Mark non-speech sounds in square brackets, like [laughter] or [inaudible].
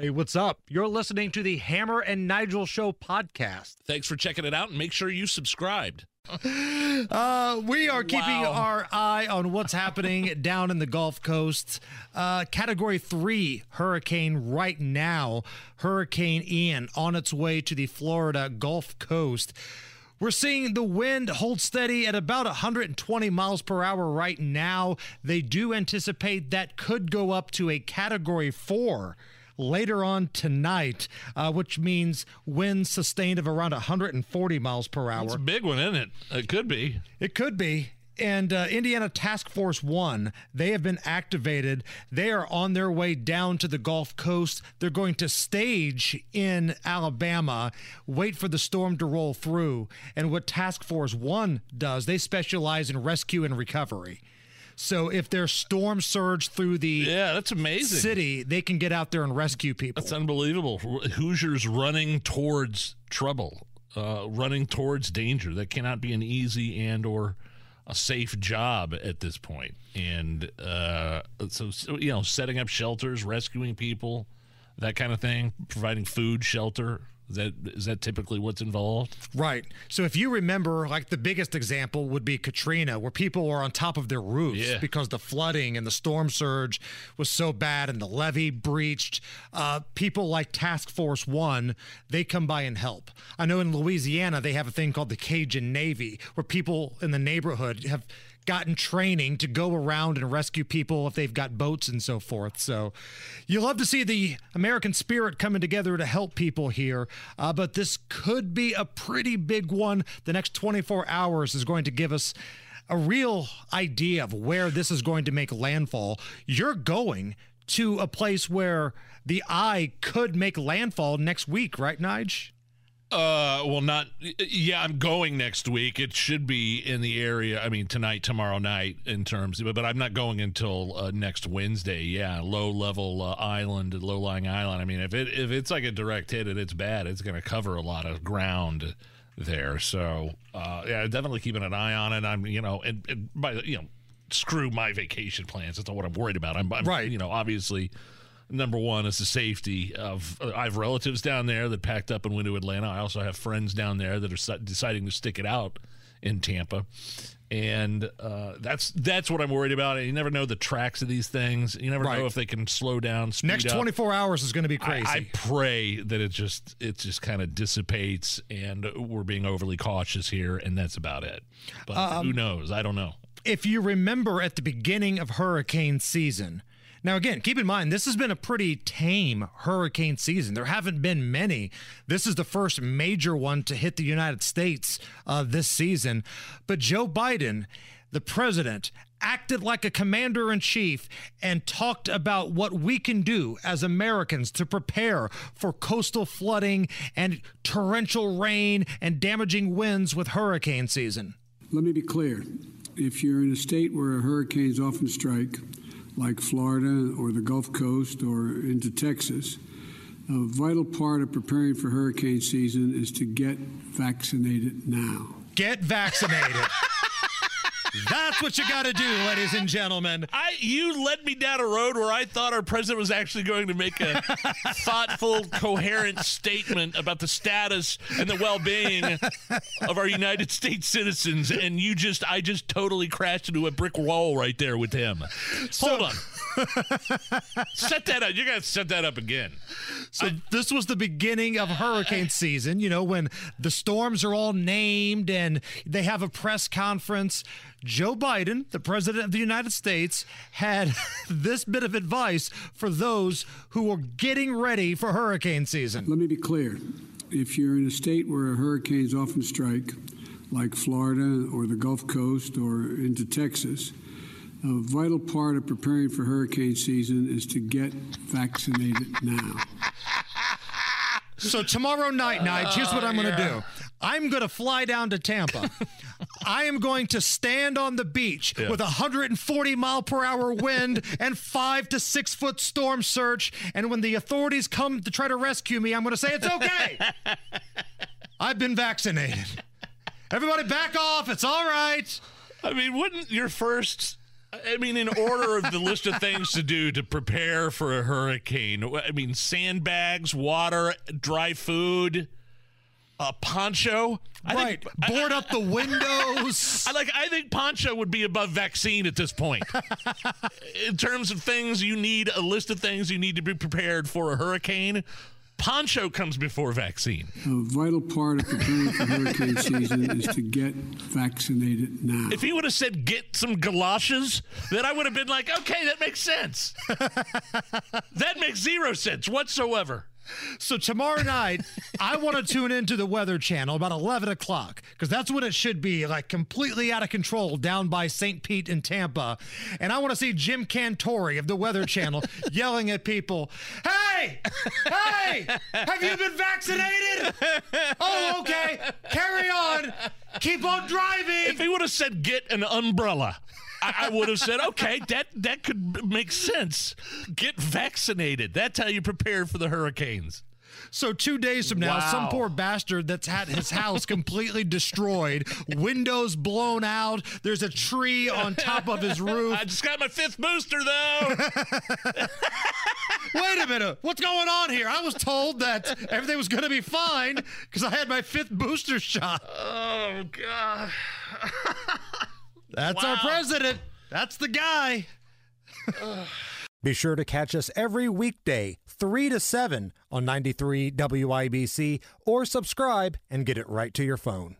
Hey, what's up? You're listening to the Hammer and Nigel Show podcast. Thanks for checking it out and make sure you subscribed. [laughs] Uh, we are keeping Wow. our eye on what's happening [laughs] down in the Gulf Coast. Uh, category three hurricane right now, Hurricane Ian on its way to the Florida Gulf Coast. We're seeing the wind hold steady at about 120 miles per hour right now. They do anticipate that could go up to a category four later on tonight, uh, which means winds sustained of around 140 miles per hour. It's a big one, isn't it? It could be. It could be. And uh, Indiana Task Force One, they have been activated. They are on their way down to the Gulf Coast. They're going to stage in Alabama, wait for the storm to roll through. And what Task Force One does, they specialize in rescue and recovery. So if there's storm surge through the Yeah, that's amazing. city, they can get out there and rescue people. That's unbelievable. Hoosiers running towards trouble, uh, running towards danger. That cannot be an easy and or a safe job at this point. And uh, so, so, you know, setting up shelters, rescuing people, that kind of thing, providing food, shelter. Is that is that typically what's involved? Right. So if you remember, like the biggest example would be Katrina, where people were on top of their roofs Yeah. because the flooding and the storm surge was so bad and the levee breached. Uh, people like Task Force One, they come by and help. I know in Louisiana, they have a thing called the Cajun Navy, where people in the neighborhood have gotten training to go around and rescue people if they've got boats and so forth. So you love to see the American spirit coming together to help people here, uh, but this could be a pretty big one. The next 24 hours is going to give us a real idea of where this is going to make landfall. You're going to a place where the eye could make landfall next week, right, Nige? Uh, well, not. Yeah, I'm going next week. It should be in the area. I mean, tonight, tomorrow night, in terms, but, but I'm not going until uh, next Wednesday. Yeah, low level uh, island, low lying island. I mean, if it if it's like a direct hit and it's bad, it's going to cover a lot of ground there. So, uh, yeah, definitely keeping an eye on it. I'm, you know, and, and by you know, screw my vacation plans. That's not what I'm worried about. I'm, I'm Right. You know, obviously number one is the safety of i have relatives down there that packed up and went to atlanta. I also have friends down there that are deciding to stick it out in tampa. And uh, that's that's what i'm worried about. You never know the tracks of these things. You never Right. know if they can slow down Next up. 24 hours is going to be I- crazy. I, pray that it just it just kind of dissipates and we're being overly cautious here and that's about it. But Um, who knows? I don't know. if you remember at the beginning of hurricane season, now again, keep in mind, this has been a pretty tame hurricane season. There haven't been many. This is the first major one to hit the United States uh, this season. But Joe Biden, the president, acted like a commander in chief and talked about what we can do as Americans to prepare for coastal flooding and torrential rain and damaging winds with hurricane season. Let me be clear. If you're in a state where hurricanes often strike, like Florida or the Gulf Coast or into Texas, a vital part of preparing for hurricane season is to get vaccinated now. Get vaccinated. [laughs] That's what you got to do, ladies and gentlemen. I you led me down a road where I thought our president was actually going to make a [laughs] thoughtful, coherent statement about the status and the well-being of our United States citizens, and you just I just totally crashed into a brick wall right there with him. Hold on. set that up. You got to set that up again. So this was the beginning of hurricane season, you know, when the storms are all named and they have a press conference. Joe Biden, the president of the United States, had [laughs] this bit of advice for those who are getting ready for hurricane season. Let me be clear. If you're in a state where hurricanes often strike, like Florida or the Gulf Coast or into Texas, a vital part of preparing for hurricane season is to get vaccinated now. So tomorrow night, Nige, here's what I'm going to oh, do. I'm going to fly down to Tampa. [laughs] I am going to stand on the beach with a 140 mile per hour wind [laughs] and five to six foot storm surge. And when the authorities come to try to rescue me, I'm going to say it's okay. [laughs] I've been vaccinated. Everybody back off. It's all right. I mean, wouldn't your first I mean, in order of the list of things to do to prepare for a hurricane, I mean, sandbags, water, dry food, a poncho. I right. Think, Board I, up the windows. [laughs] I like. I think poncho would be above vaccine at this point. [laughs] in terms of things you need, a list of things you need to be prepared for a hurricane. Poncho comes before vaccine. A vital part of preparing for hurricane season is to get vaccinated now. If he would have said get some galoshes, then I would have been like, okay, that makes sense. [laughs] that makes zero sense whatsoever. So tomorrow night, I want to tune into the Weather Channel about 11 o'clock because that's when it should be, like completely out of control down by St. Pete and Tampa. And I want to see Jim Cantore of the Weather Channel [laughs] yelling at people, Hey, hey, have you been vaccinated? Oh, okay. Carry on. Keep on driving. If he would have said, Get an umbrella. I, I would have said, okay, that that could make sense. Get vaccinated. That's how you prepare for the hurricanes. So two days from now, wow. some poor bastard that's had his house completely destroyed, windows blown out. There's a tree on top of his roof. I just got my fifth booster though. [laughs] Wait a minute, what's going on here? I was told that everything was going to be fine because I had my fifth booster shot. Oh God. [laughs] That's wow. our president. That's the guy. [sighs] Be sure to catch us every weekday, 3 to 7 on 93 WIBC or subscribe and get it right to your phone.